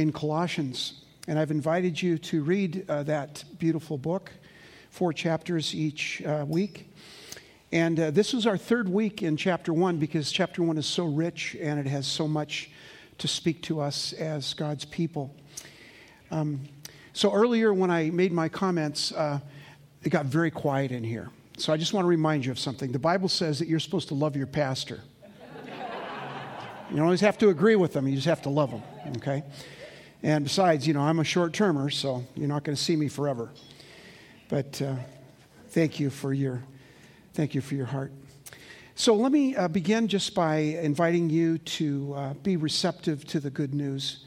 in Colossians. And I've invited you to read uh, that beautiful book, four chapters each uh, week. And uh, this is our third week in chapter one because chapter one is so rich and it has so much to speak to us as God's people. Um, so earlier, when I made my comments, uh, it got very quiet in here. So I just want to remind you of something. The Bible says that you're supposed to love your pastor. You don't always have to agree with them, you just have to love them, okay? And besides, you know, I'm a short termer, so you're not going to see me forever. But uh, thank you for your thank you for your heart. So let me uh, begin just by inviting you to uh, be receptive to the good news.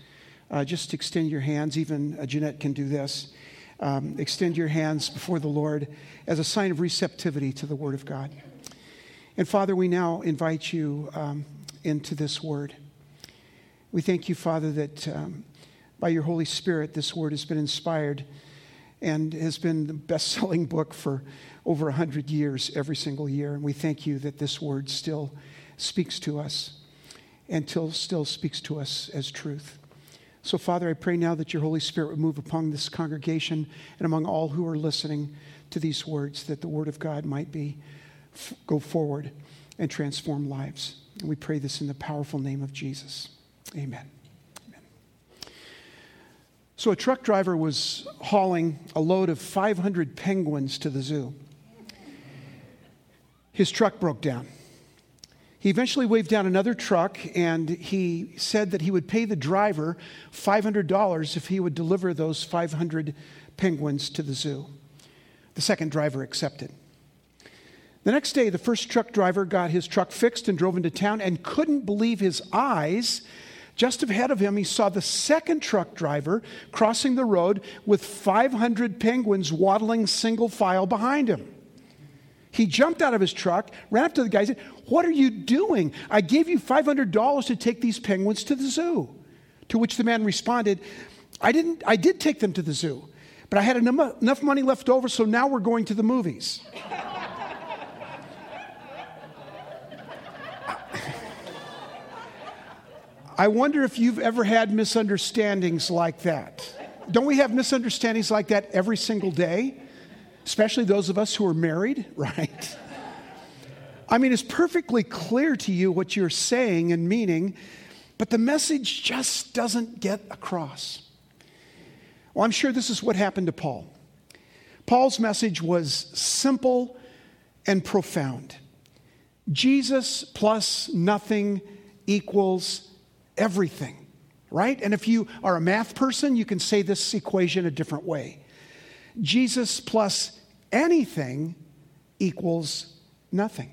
Uh, just extend your hands. Even uh, Jeanette can do this um, extend your hands before the Lord as a sign of receptivity to the Word of God. And Father, we now invite you um, into this Word. We thank you, Father, that um, by your Holy Spirit, this Word has been inspired and has been the best selling book for over 100 years, every single year. And we thank you that this Word still speaks to us and still speaks to us as truth. So, Father, I pray now that your Holy Spirit would move upon this congregation and among all who are listening to these words, that the Word of God might be f- go forward and transform lives. And we pray this in the powerful name of Jesus. Amen. Amen. So, a truck driver was hauling a load of 500 penguins to the zoo. His truck broke down. He eventually waved down another truck and he said that he would pay the driver $500 if he would deliver those 500 penguins to the zoo. The second driver accepted. The next day, the first truck driver got his truck fixed and drove into town and couldn't believe his eyes. Just ahead of him, he saw the second truck driver crossing the road with 500 penguins waddling single file behind him. He jumped out of his truck, ran up to the guy, and said, What are you doing? I gave you $500 to take these penguins to the zoo. To which the man responded, I, didn't, I did take them to the zoo, but I had enough money left over, so now we're going to the movies. I wonder if you've ever had misunderstandings like that. Don't we have misunderstandings like that every single day? especially those of us who are married, right? I mean, it's perfectly clear to you what you're saying and meaning, but the message just doesn't get across. Well, I'm sure this is what happened to Paul. Paul's message was simple and profound Jesus plus nothing equals everything, right? And if you are a math person, you can say this equation a different way Jesus plus anything equals nothing.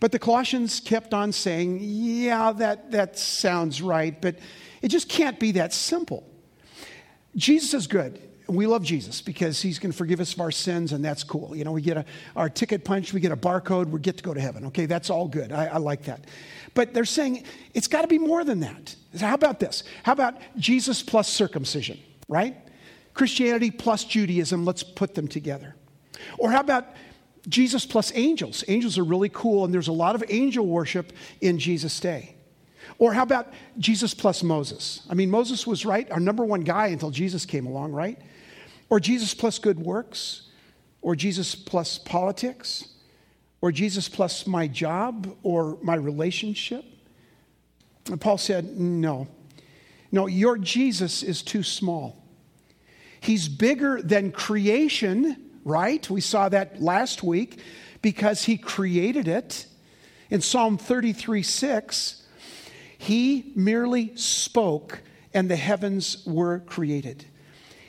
But the Colossians kept on saying, yeah, that, that sounds right, but it just can't be that simple. Jesus is good. We love Jesus because he's going to forgive us of our sins, and that's cool. You know, we get a, our ticket punched, we get a barcode, we get to go to heaven. Okay, that's all good. I, I like that. But they're saying it's got to be more than that. So how about this? How about Jesus plus circumcision, right? Christianity plus Judaism, let's put them together. Or how about Jesus plus angels? Angels are really cool, and there's a lot of angel worship in Jesus' day. Or how about Jesus plus Moses? I mean, Moses was right, our number one guy until Jesus came along, right? Or Jesus plus good works? Or Jesus plus politics? Or Jesus plus my job or my relationship? And Paul said, No. No, your Jesus is too small. He's bigger than creation, right? We saw that last week because he created it. In Psalm 33 6, he merely spoke and the heavens were created.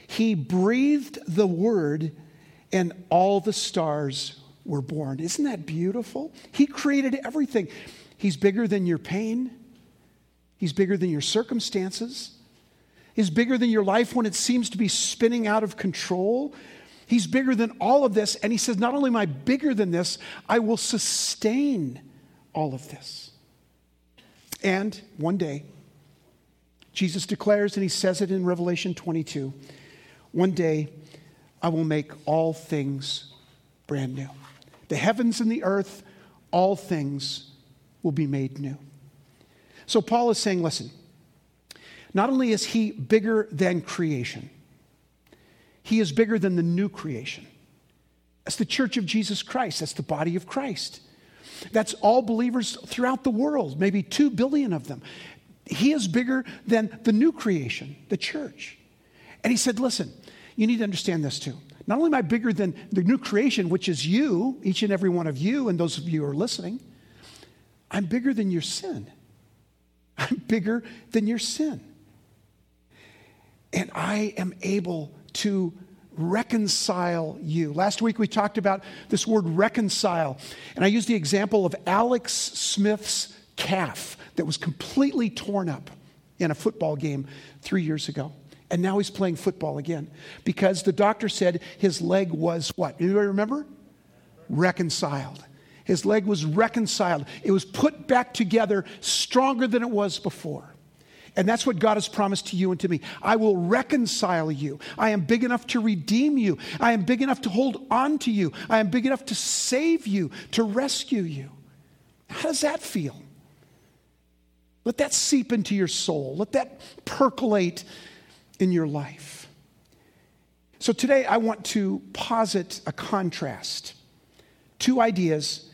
He breathed the word and all the stars were born. Isn't that beautiful? He created everything. He's bigger than your pain, He's bigger than your circumstances is bigger than your life when it seems to be spinning out of control. He's bigger than all of this. And he says, Not only am I bigger than this, I will sustain all of this. And one day, Jesus declares, and he says it in Revelation 22 one day, I will make all things brand new. The heavens and the earth, all things will be made new. So Paul is saying, listen, Not only is he bigger than creation, he is bigger than the new creation. That's the church of Jesus Christ, that's the body of Christ. That's all believers throughout the world, maybe 2 billion of them. He is bigger than the new creation, the church. And he said, Listen, you need to understand this too. Not only am I bigger than the new creation, which is you, each and every one of you, and those of you who are listening, I'm bigger than your sin. I'm bigger than your sin. And I am able to reconcile you. Last week we talked about this word reconcile, and I used the example of Alex Smith's calf that was completely torn up in a football game three years ago. And now he's playing football again because the doctor said his leg was what? Anybody remember? Reconciled. His leg was reconciled. It was put back together stronger than it was before. And that's what God has promised to you and to me. I will reconcile you. I am big enough to redeem you. I am big enough to hold on to you. I am big enough to save you, to rescue you. How does that feel? Let that seep into your soul. Let that percolate in your life. So today I want to posit a contrast. Two ideas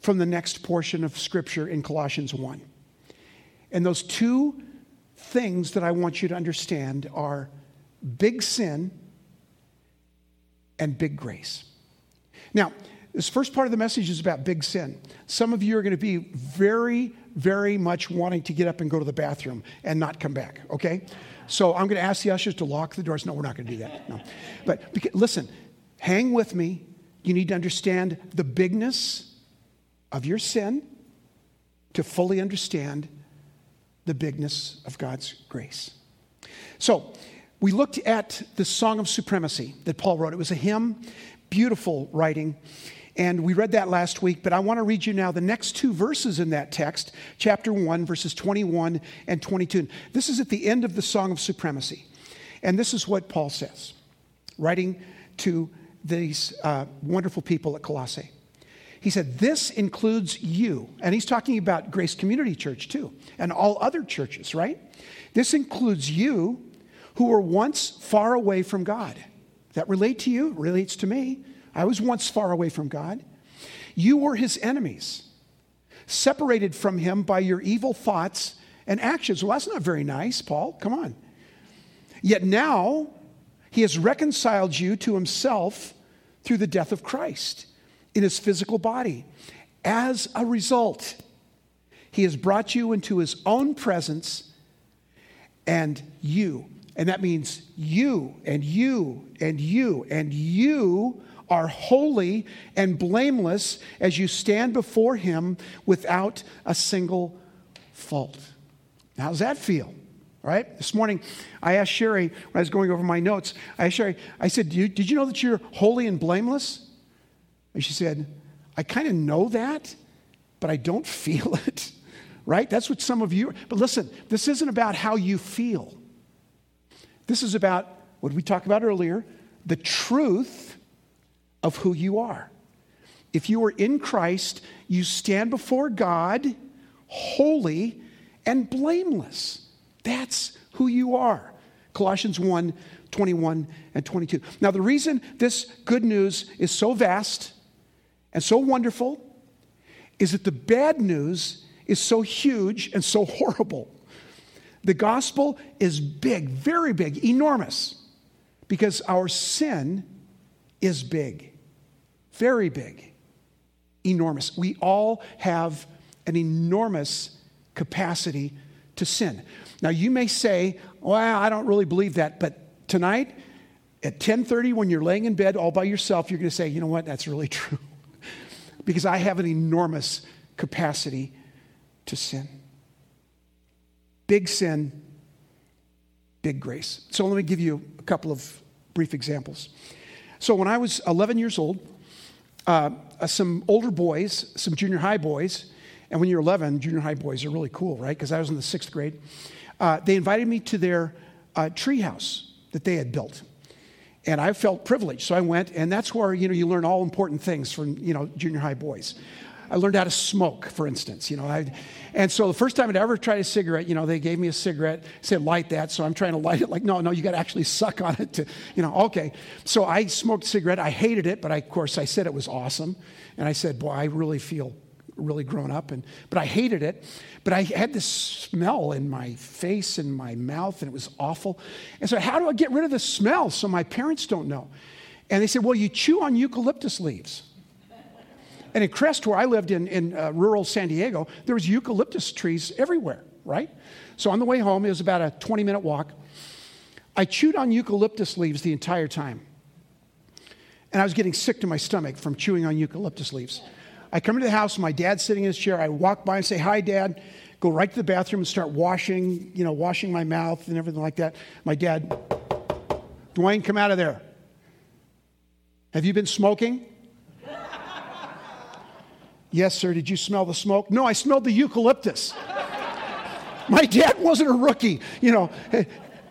from the next portion of Scripture in Colossians 1. And those two things that I want you to understand are big sin and big grace. Now, this first part of the message is about big sin. Some of you are going to be very, very much wanting to get up and go to the bathroom and not come back, okay? So I'm going to ask the ushers to lock the doors. No, we're not going to do that. No. But because, listen, hang with me. You need to understand the bigness of your sin to fully understand the bigness of God's grace. So, we looked at the Song of Supremacy that Paul wrote. It was a hymn, beautiful writing. And we read that last week, but I want to read you now the next two verses in that text, chapter 1, verses 21 and 22. This is at the end of the Song of Supremacy. And this is what Paul says, writing to these uh, wonderful people at Colossae. He said, This includes you. And he's talking about Grace Community Church too, and all other churches, right? This includes you who were once far away from God. That relate to you, relates to me. I was once far away from God. You were his enemies, separated from him by your evil thoughts and actions. Well, that's not very nice, Paul. Come on. Yet now he has reconciled you to himself through the death of Christ in his physical body. As a result, he has brought you into his own presence and you. And that means you and you and you and you are holy and blameless as you stand before Him without a single fault. How does that feel? Right? This morning, I asked Sherry, when I was going over my notes, I asked Sherry, I said, Did you know that you're holy and blameless? And she said, I kind of know that, but I don't feel it. Right? That's what some of you, but listen, this isn't about how you feel. This is about what we talked about earlier the truth of who you are. If you are in Christ, you stand before God holy and blameless. That's who you are. Colossians 1 21 and 22. Now, the reason this good news is so vast and so wonderful is that the bad news is so huge and so horrible. The gospel is big, very big, enormous, because our sin is big. Very big, enormous. We all have an enormous capacity to sin. Now you may say, "Well, I don't really believe that," but tonight at 10:30 when you're laying in bed all by yourself, you're going to say, "You know what? That's really true." because I have an enormous capacity to sin. Big sin, big grace. So let me give you a couple of brief examples. So when I was 11 years old, uh, uh, some older boys, some junior high boys, and when you're 11, junior high boys are really cool, right? Because I was in the sixth grade. Uh, they invited me to their uh, tree house that they had built. And I felt privileged, so I went, and that's where you know you learn all important things from you know junior high boys. I learned how to smoke, for instance. You know, I, and so the first time I'd ever tried a cigarette, you know, they gave me a cigarette, said light that. So I'm trying to light it. Like, no, no, you got to actually suck on it to, you know, okay. So I smoked cigarette. I hated it, but I, of course I said it was awesome. And I said, boy, I really feel really grown up and but I hated it. But I had this smell in my face and my mouth and it was awful. And so how do I get rid of the smell so my parents don't know? And they said, Well, you chew on eucalyptus leaves. And in Crest, where I lived in, in uh, rural San Diego, there was eucalyptus trees everywhere, right? So on the way home, it was about a 20 minute walk. I chewed on eucalyptus leaves the entire time. And I was getting sick to my stomach from chewing on eucalyptus leaves. I come into the house, my dad's sitting in his chair. I walk by and say, Hi, Dad. Go right to the bathroom and start washing, you know, washing my mouth and everything like that. My dad, Dwayne, come out of there. Have you been smoking? Yes, sir. Did you smell the smoke? No, I smelled the eucalyptus. My dad wasn't a rookie, you know.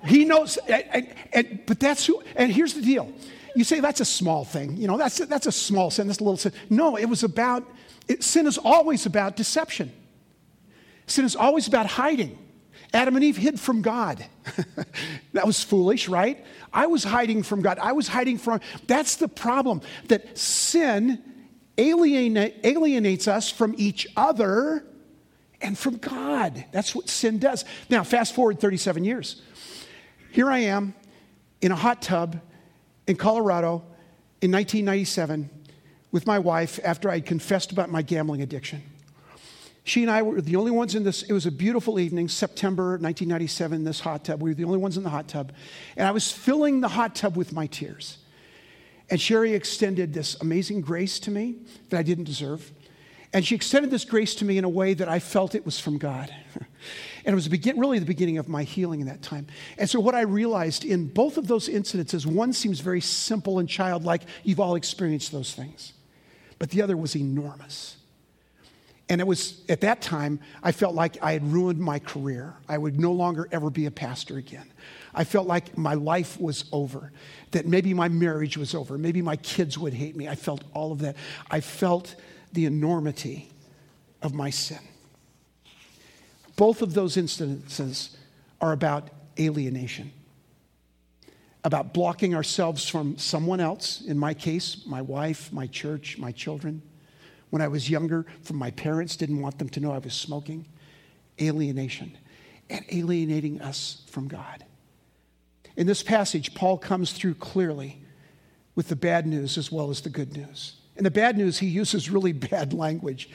He knows, and, and, but that's who, and here's the deal. You say that's a small thing, you know, that's, that's a small sin, that's a little sin. No, it was about, it, sin is always about deception. Sin is always about hiding. Adam and Eve hid from God. that was foolish, right? I was hiding from God. I was hiding from. That's the problem that sin alienate, alienates us from each other and from God. That's what sin does. Now, fast forward 37 years. Here I am in a hot tub in Colorado in 1997 with my wife after I confessed about my gambling addiction. She and I were the only ones in this. It was a beautiful evening, September 1997, this hot tub. We were the only ones in the hot tub. And I was filling the hot tub with my tears. And Sherry extended this amazing grace to me that I didn't deserve. And she extended this grace to me in a way that I felt it was from God. and it was begin, really the beginning of my healing in that time. And so, what I realized in both of those incidences, one seems very simple and childlike. You've all experienced those things. But the other was enormous. And it was at that time, I felt like I had ruined my career. I would no longer ever be a pastor again. I felt like my life was over, that maybe my marriage was over, maybe my kids would hate me. I felt all of that. I felt the enormity of my sin. Both of those instances are about alienation, about blocking ourselves from someone else, in my case, my wife, my church, my children when I was younger from my parents, didn't want them to know I was smoking. Alienation and alienating us from God. In this passage, Paul comes through clearly with the bad news as well as the good news. In the bad news, he uses really bad language.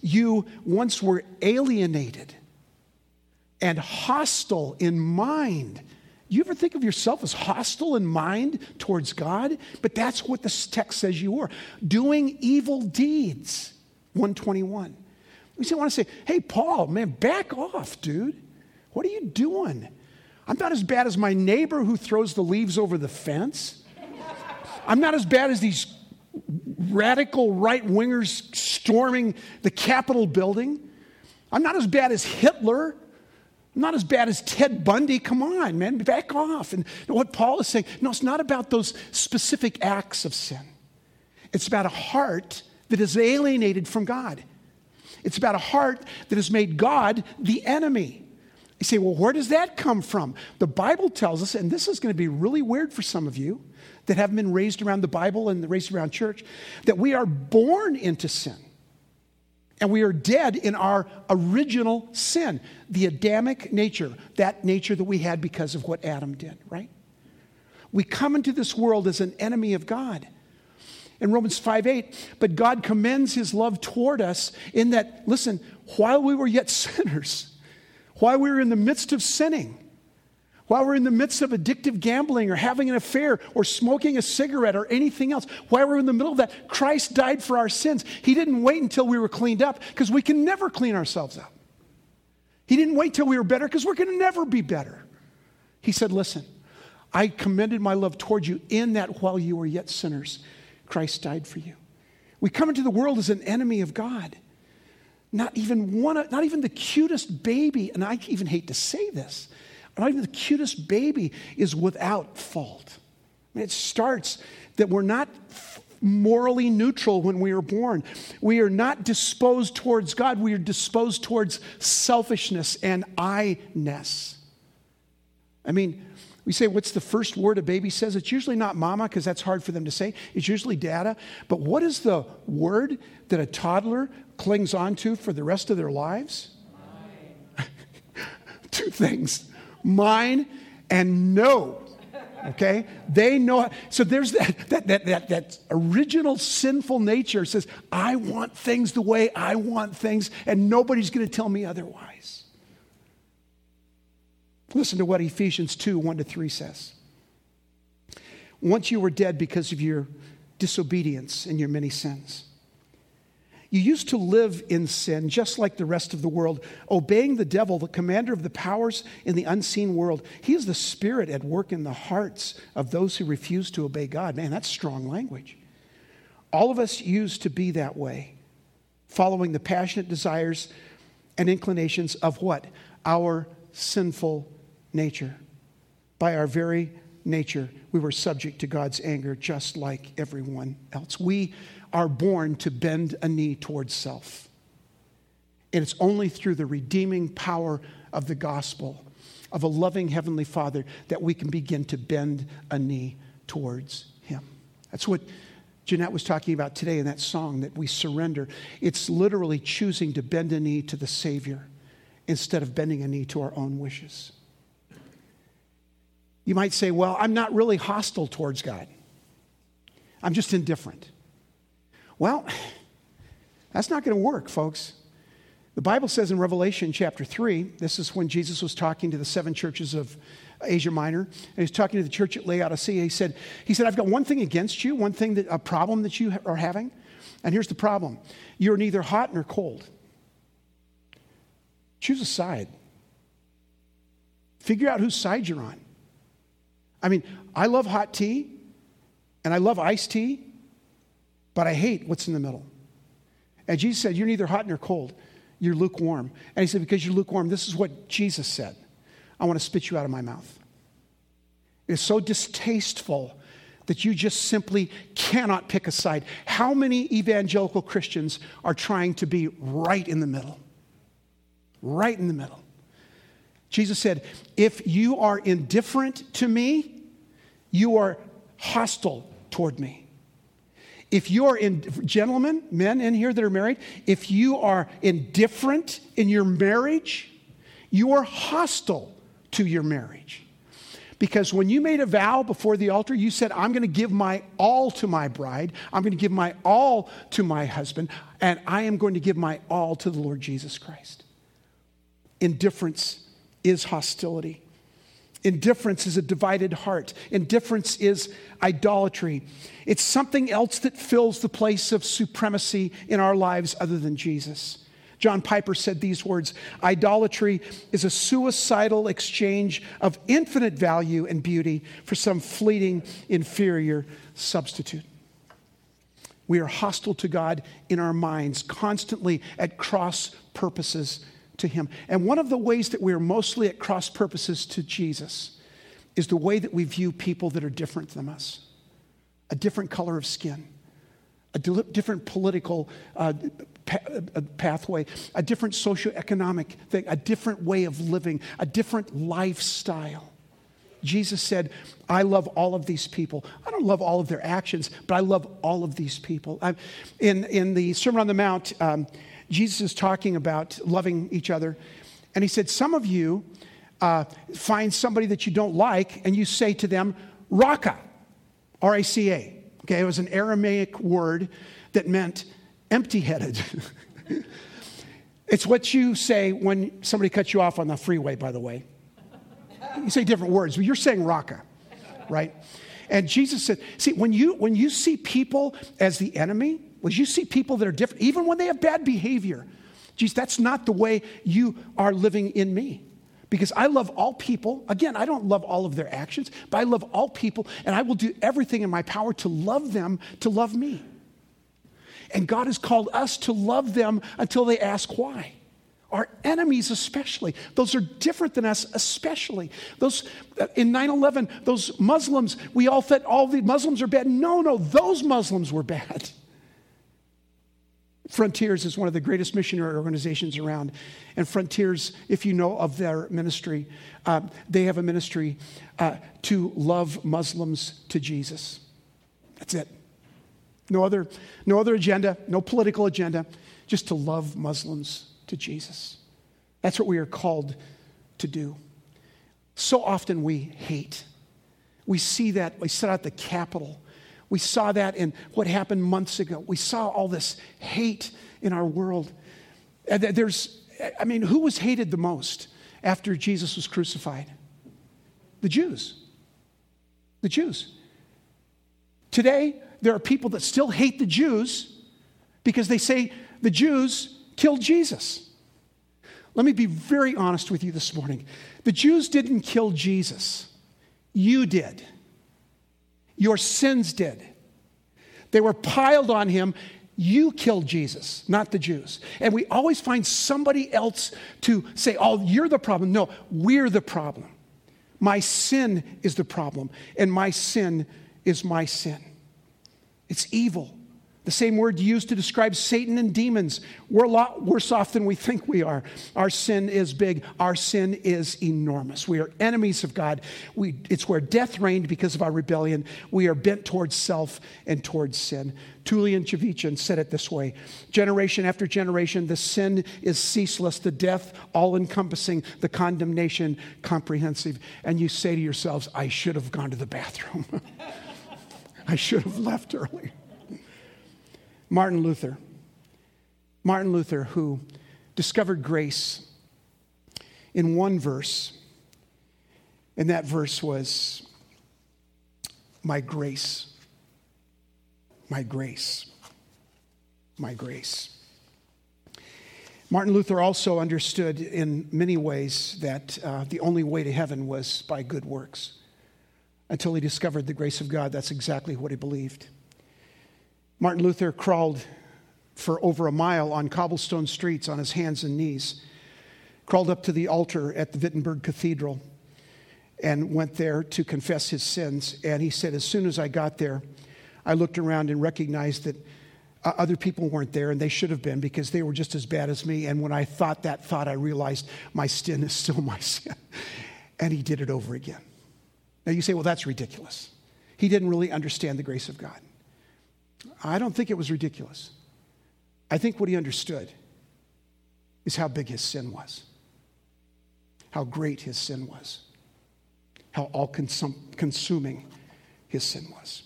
You once were alienated and hostile in mind you ever think of yourself as hostile in mind towards God? But that's what the text says you were doing evil deeds. 121. We want to say, hey, Paul, man, back off, dude. What are you doing? I'm not as bad as my neighbor who throws the leaves over the fence. I'm not as bad as these radical right wingers storming the Capitol building. I'm not as bad as Hitler I'm not as bad as Ted Bundy. Come on, man, back off. And what Paul is saying, no, it's not about those specific acts of sin. It's about a heart that is alienated from God. It's about a heart that has made God the enemy. You say, well, where does that come from? The Bible tells us, and this is going to be really weird for some of you that haven't been raised around the Bible and raised around church, that we are born into sin. And we are dead in our original sin, the Adamic nature, that nature that we had because of what Adam did, right? We come into this world as an enemy of God. In Romans 5 8, but God commends his love toward us in that, listen, while we were yet sinners, while we were in the midst of sinning, while we're in the midst of addictive gambling or having an affair or smoking a cigarette or anything else, while we're in the middle of that, Christ died for our sins. He didn't wait until we were cleaned up because we can never clean ourselves up. He didn't wait till we were better because we're going to never be better. He said, Listen, I commended my love toward you in that while you were yet sinners, Christ died for you. We come into the world as an enemy of God. Not even one, not even the cutest baby, and I even hate to say this, not even the cutest baby is without fault. I mean, it starts that we're not morally neutral when we are born. We are not disposed towards God, we are disposed towards selfishness and I ness. I mean, we say, What's the first word a baby says? It's usually not mama because that's hard for them to say. It's usually dada. But what is the word that a toddler clings onto for the rest of their lives? Two things mine and no. Okay? They know. So there's that, that, that, that, that original sinful nature says, I want things the way I want things, and nobody's going to tell me otherwise. Listen to what Ephesians 2 1 to 3 says. Once you were dead because of your disobedience and your many sins. You used to live in sin just like the rest of the world, obeying the devil, the commander of the powers in the unseen world. He is the spirit at work in the hearts of those who refuse to obey God. Man, that's strong language. All of us used to be that way, following the passionate desires and inclinations of what? Our sinful nature. By our very nature, we were subject to God's anger just like everyone else. We are born to bend a knee towards self. And it's only through the redeeming power of the gospel, of a loving Heavenly Father, that we can begin to bend a knee towards Him. That's what Jeanette was talking about today in that song that we surrender. It's literally choosing to bend a knee to the Savior instead of bending a knee to our own wishes. You might say, Well, I'm not really hostile towards God, I'm just indifferent. Well, that's not going to work, folks. The Bible says in Revelation chapter 3, this is when Jesus was talking to the seven churches of Asia Minor, and he's talking to the church at Laodicea. He said, he said, I've got one thing against you, one thing that a problem that you are having. And here's the problem. You're neither hot nor cold. Choose a side. Figure out whose side you're on. I mean, I love hot tea and I love iced tea but I hate what's in the middle. And Jesus said, You're neither hot nor cold, you're lukewarm. And he said, Because you're lukewarm, this is what Jesus said I want to spit you out of my mouth. It is so distasteful that you just simply cannot pick a side. How many evangelical Christians are trying to be right in the middle? Right in the middle. Jesus said, If you are indifferent to me, you are hostile toward me. If you're in, gentlemen, men in here that are married, if you are indifferent in your marriage, you are hostile to your marriage. Because when you made a vow before the altar, you said, I'm going to give my all to my bride, I'm going to give my all to my husband, and I am going to give my all to the Lord Jesus Christ. Indifference is hostility. Indifference is a divided heart. Indifference is idolatry. It's something else that fills the place of supremacy in our lives other than Jesus. John Piper said these words Idolatry is a suicidal exchange of infinite value and beauty for some fleeting, inferior substitute. We are hostile to God in our minds, constantly at cross purposes to Him. And one of the ways that we are mostly at cross purposes to Jesus is the way that we view people that are different than us a different color of skin, a different political uh, pa- uh, pathway, a different socioeconomic thing, a different way of living, a different lifestyle. Jesus said, I love all of these people. I don't love all of their actions, but I love all of these people. I'm, in, in the Sermon on the Mount, um, Jesus is talking about loving each other. And he said, Some of you uh, find somebody that you don't like and you say to them, Raca, R A C A. Okay, it was an Aramaic word that meant empty headed. it's what you say when somebody cuts you off on the freeway, by the way. You say different words, but you're saying Raca, right? And Jesus said, see, when you, when you see people as the enemy, was you see people that are different, even when they have bad behavior. Geez, that's not the way you are living in me. Because I love all people. Again, I don't love all of their actions, but I love all people, and I will do everything in my power to love them to love me. And God has called us to love them until they ask why. our enemies, especially. Those are different than us, especially. Those uh, in 9 11, those Muslims, we all thought all the Muslims are bad. No, no, those Muslims were bad. Frontiers is one of the greatest missionary organizations around. And Frontiers, if you know of their ministry, uh, they have a ministry uh, to love Muslims to Jesus. That's it. No other, no other agenda, no political agenda, just to love Muslims to Jesus. That's what we are called to do. So often we hate. We see that, we set out the Capitol. We saw that in what happened months ago. We saw all this hate in our world. There's, I mean, who was hated the most after Jesus was crucified? The Jews. The Jews. Today, there are people that still hate the Jews because they say the Jews killed Jesus. Let me be very honest with you this morning. The Jews didn't kill Jesus, you did. Your sins did. They were piled on him. You killed Jesus, not the Jews. And we always find somebody else to say, Oh, you're the problem. No, we're the problem. My sin is the problem, and my sin is my sin. It's evil. The same word used to describe Satan and demons. We're a lot worse off than we think we are. Our sin is big. Our sin is enormous. We are enemies of God. We, it's where death reigned because of our rebellion. We are bent towards self and towards sin. Tullian Tchividjian said it this way Generation after generation, the sin is ceaseless, the death all encompassing, the condemnation comprehensive. And you say to yourselves, I should have gone to the bathroom. I should have left early. Martin Luther. Martin Luther, who discovered grace in one verse, and that verse was, My grace, my grace, my grace. Martin Luther also understood in many ways that uh, the only way to heaven was by good works. Until he discovered the grace of God, that's exactly what he believed. Martin Luther crawled for over a mile on cobblestone streets on his hands and knees, crawled up to the altar at the Wittenberg Cathedral, and went there to confess his sins. And he said, As soon as I got there, I looked around and recognized that uh, other people weren't there, and they should have been because they were just as bad as me. And when I thought that thought, I realized my sin is still my sin. And he did it over again. Now you say, well, that's ridiculous. He didn't really understand the grace of God. I don't think it was ridiculous. I think what he understood is how big his sin was, how great his sin was, how all consum- consuming his sin was.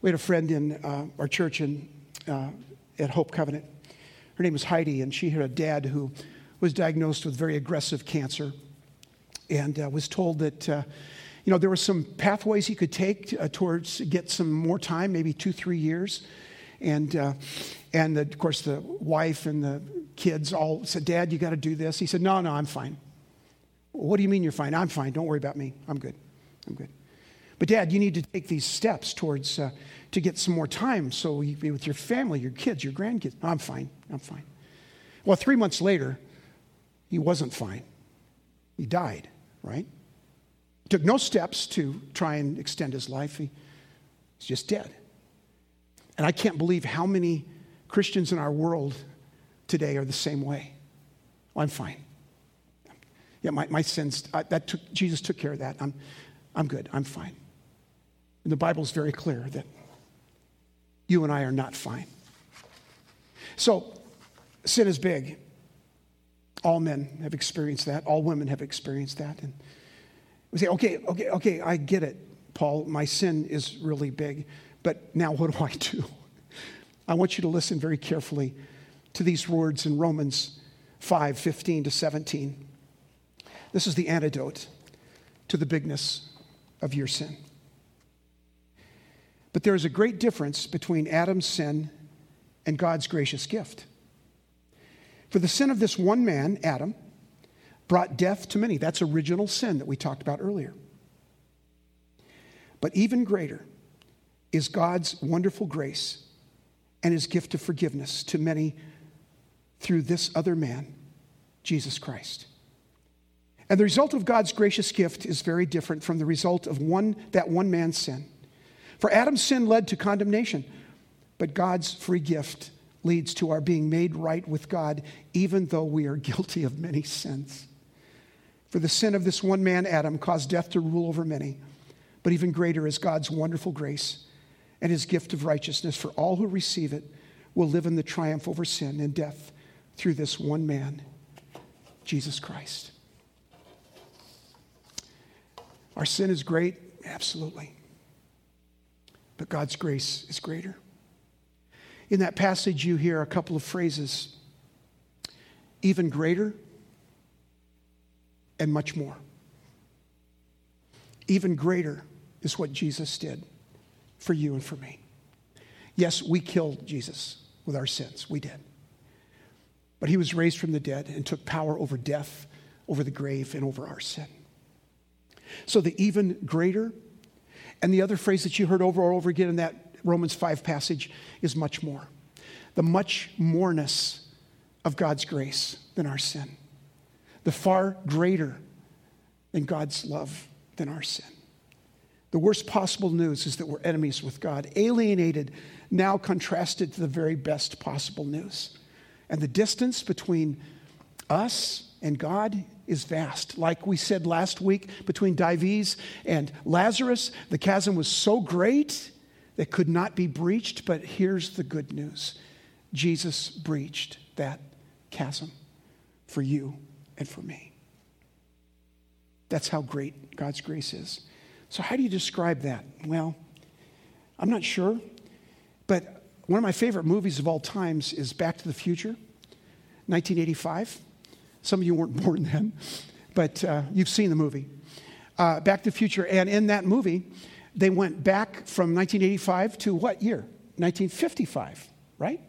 We had a friend in uh, our church in, uh, at Hope Covenant. Her name was Heidi, and she had a dad who was diagnosed with very aggressive cancer and uh, was told that uh, you know, there were some pathways he could take uh, towards get some more time, maybe two, three years. And, uh, and the, of course, the wife and the kids all said, Dad, you got to do this. He said, No, no, I'm fine. What do you mean you're fine? I'm fine. Don't worry about me. I'm good. I'm good. But, Dad, you need to take these steps towards uh, to get some more time so you be with your family, your kids, your grandkids. I'm fine. I'm fine. Well, three months later, he wasn't fine. He died, right? Took no steps to try and extend his life. He, he's just dead. And I can't believe how many Christians in our world today are the same way. Well, I'm fine. Yeah, my, my sins, I, that took, Jesus took care of that. I'm, I'm good. I'm fine. And the Bible is very clear that you and I are not fine. So, sin is big. All men have experienced that. All women have experienced that. And we say, okay, okay, okay, I get it, Paul. My sin is really big, but now what do I do? I want you to listen very carefully to these words in Romans 5 15 to 17. This is the antidote to the bigness of your sin. But there is a great difference between Adam's sin and God's gracious gift. For the sin of this one man, Adam, brought death to many. That's original sin that we talked about earlier. But even greater is God's wonderful grace and his gift of forgiveness to many through this other man, Jesus Christ. And the result of God's gracious gift is very different from the result of one, that one man's sin. For Adam's sin led to condemnation, but God's free gift leads to our being made right with God, even though we are guilty of many sins. For the sin of this one man, Adam, caused death to rule over many. But even greater is God's wonderful grace and his gift of righteousness for all who receive it will live in the triumph over sin and death through this one man, Jesus Christ. Our sin is great, absolutely. But God's grace is greater. In that passage, you hear a couple of phrases even greater and much more. Even greater is what Jesus did for you and for me. Yes, we killed Jesus with our sins. We did. But he was raised from the dead and took power over death, over the grave, and over our sin. So the even greater, and the other phrase that you heard over and over again in that Romans 5 passage is much more. The much moreness of God's grace than our sin. The far greater than God's love than our sin. The worst possible news is that we're enemies with God, alienated, now contrasted to the very best possible news. And the distance between us and God is vast. Like we said last week, between Dives and Lazarus, the chasm was so great that could not be breached. But here's the good news Jesus breached that chasm for you and for me. That's how great God's grace is. So, how do you describe that? Well, I'm not sure, but one of my favorite movies of all times is Back to the Future, 1985. Some of you weren't born then, but uh, you've seen the movie. Uh, back to the Future, and in that movie, they went back from 1985 to what year? 1955, right?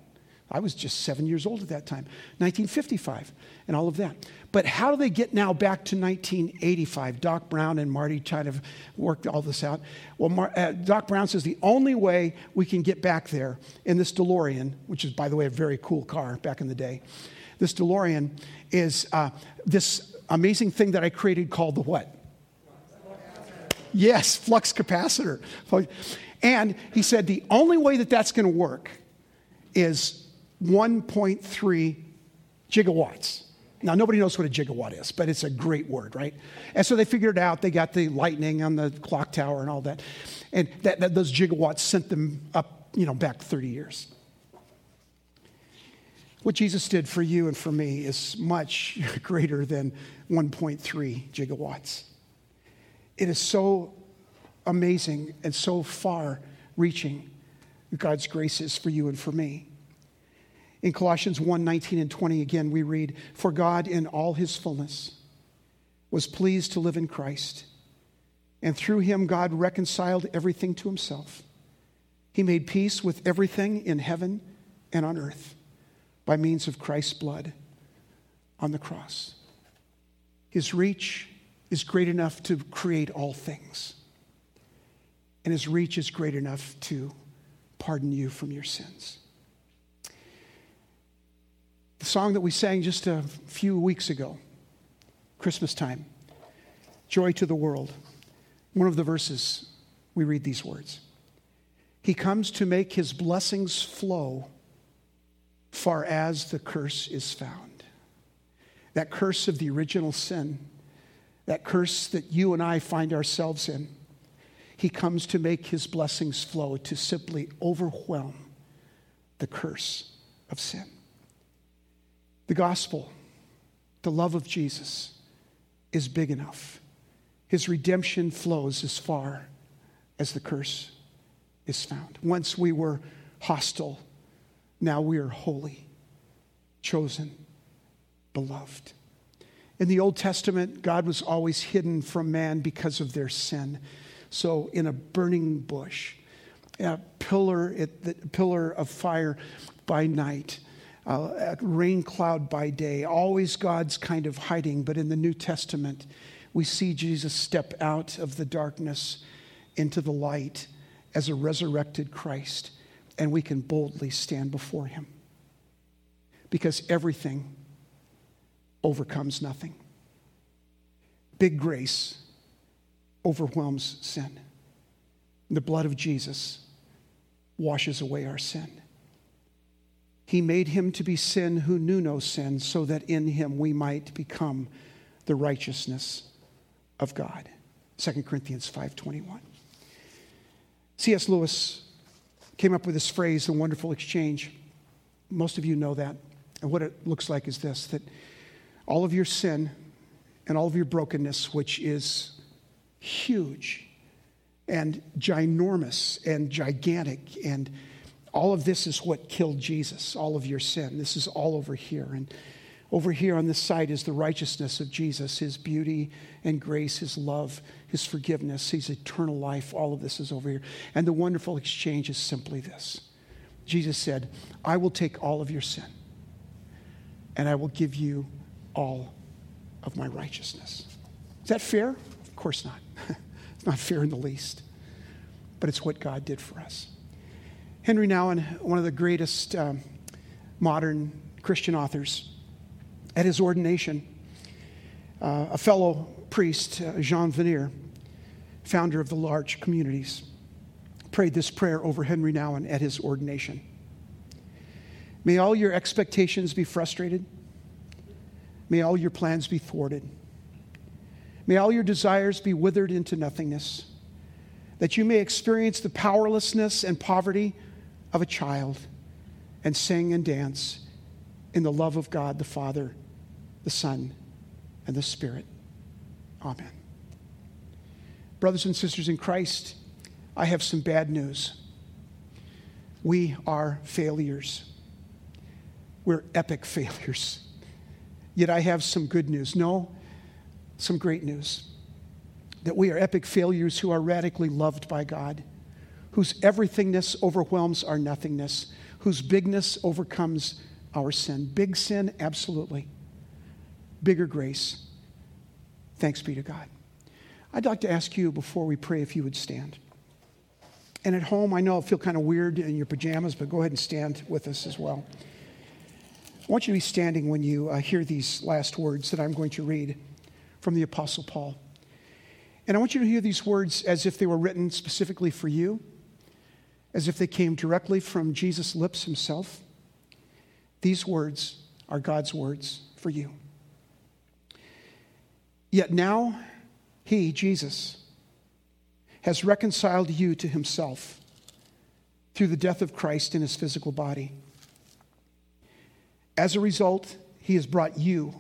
I was just seven years old at that time, 1955, and all of that. But how do they get now back to 1985? Doc Brown and Marty kind of worked all this out. Well, Mar- uh, Doc Brown says the only way we can get back there in this DeLorean, which is, by the way, a very cool car back in the day, this DeLorean is uh, this amazing thing that I created called the what? Yes, flux capacitor. And he said the only way that that's going to work is 1.3 gigawatts. Now, nobody knows what a gigawatt is, but it's a great word, right? And so they figured it out. They got the lightning on the clock tower and all that. And that, that, those gigawatts sent them up, you know, back 30 years. What Jesus did for you and for me is much greater than 1.3 gigawatts. It is so amazing and so far reaching God's grace is for you and for me. In Colossians 1 19 and 20, again, we read, For God in all his fullness was pleased to live in Christ, and through him God reconciled everything to himself. He made peace with everything in heaven and on earth by means of Christ's blood on the cross. His reach is great enough to create all things, and his reach is great enough to pardon you from your sins. The song that we sang just a few weeks ago, Christmas time, Joy to the World. One of the verses, we read these words He comes to make his blessings flow far as the curse is found. That curse of the original sin, that curse that you and I find ourselves in, he comes to make his blessings flow, to simply overwhelm the curse of sin. The gospel, the love of Jesus, is big enough. His redemption flows as far as the curse is found. Once we were hostile, now we are holy, chosen, beloved. In the Old Testament, God was always hidden from man because of their sin. So, in a burning bush, a pillar, a pillar of fire by night, uh, rain cloud by day, always God's kind of hiding. But in the New Testament, we see Jesus step out of the darkness into the light as a resurrected Christ, and we can boldly stand before him. Because everything overcomes nothing. Big grace overwhelms sin. The blood of Jesus washes away our sin. He made him to be sin who knew no sin, so that in him we might become the righteousness of God. 2 Corinthians 5:21. C.S. Lewis came up with this phrase, the wonderful exchange. Most of you know that. And what it looks like is this that all of your sin and all of your brokenness, which is huge and ginormous and gigantic, and all of this is what killed Jesus, all of your sin. This is all over here. And over here on this side is the righteousness of Jesus, his beauty and grace, his love, his forgiveness, his eternal life. All of this is over here. And the wonderful exchange is simply this Jesus said, I will take all of your sin and I will give you all of my righteousness. Is that fair? Of course not. it's not fair in the least, but it's what God did for us. Henry Nouwen, one of the greatest um, modern Christian authors, at his ordination, uh, a fellow priest, uh, Jean Vanier, founder of the L'Arche Communities, prayed this prayer over Henry Nouwen at his ordination. May all your expectations be frustrated. May all your plans be thwarted. May all your desires be withered into nothingness, that you may experience the powerlessness and poverty of a child and sing and dance in the love of God the Father, the Son, and the Spirit. Amen. Brothers and sisters in Christ, I have some bad news. We are failures. We're epic failures. Yet I have some good news. No, some great news. That we are epic failures who are radically loved by God, whose everythingness overwhelms our nothingness, whose bigness overcomes our sin. Big sin, absolutely. Bigger grace. Thanks be to God. I'd like to ask you before we pray if you would stand. And at home, I know it feel kind of weird in your pajamas, but go ahead and stand with us as well. I want you to be standing when you uh, hear these last words that I'm going to read from the Apostle Paul. And I want you to hear these words as if they were written specifically for you, as if they came directly from Jesus' lips himself. These words are God's words for you. Yet now, He, Jesus, has reconciled you to Himself through the death of Christ in His physical body as a result, he has brought you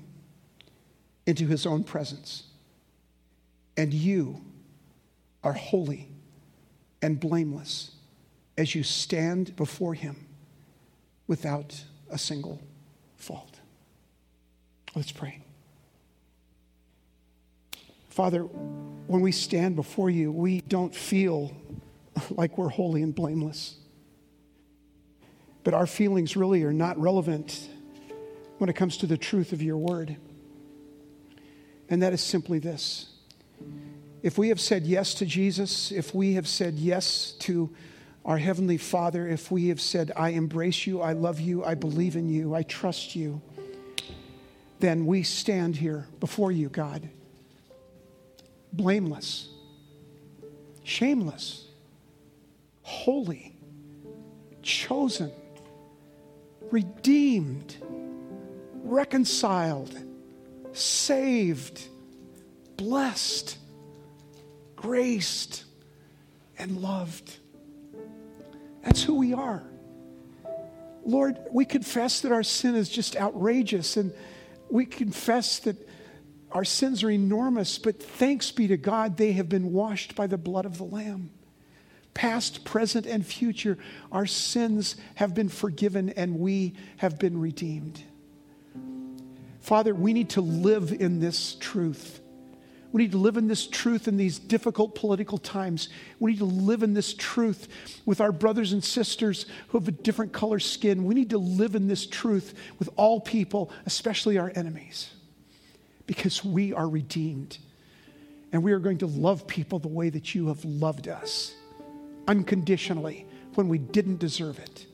into his own presence. And you are holy and blameless as you stand before him without a single fault. Let's pray. Father, when we stand before you, we don't feel like we're holy and blameless. But our feelings really are not relevant when it comes to the truth of your word. And that is simply this if we have said yes to Jesus, if we have said yes to our Heavenly Father, if we have said, I embrace you, I love you, I believe in you, I trust you, then we stand here before you, God, blameless, shameless, holy, chosen, redeemed reconciled, saved, blessed, graced, and loved. That's who we are. Lord, we confess that our sin is just outrageous, and we confess that our sins are enormous, but thanks be to God, they have been washed by the blood of the Lamb. Past, present, and future, our sins have been forgiven and we have been redeemed. Father, we need to live in this truth. We need to live in this truth in these difficult political times. We need to live in this truth with our brothers and sisters who have a different color skin. We need to live in this truth with all people, especially our enemies, because we are redeemed. And we are going to love people the way that you have loved us, unconditionally, when we didn't deserve it.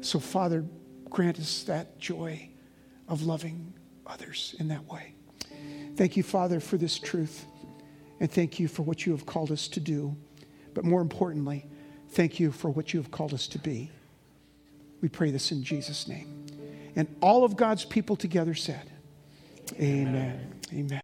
So, Father, grant us that joy of loving others in that way. Thank you, Father, for this truth. And thank you for what you have called us to do. But more importantly, thank you for what you have called us to be. We pray this in Jesus' name. And all of God's people together said, Amen. Amen. Amen.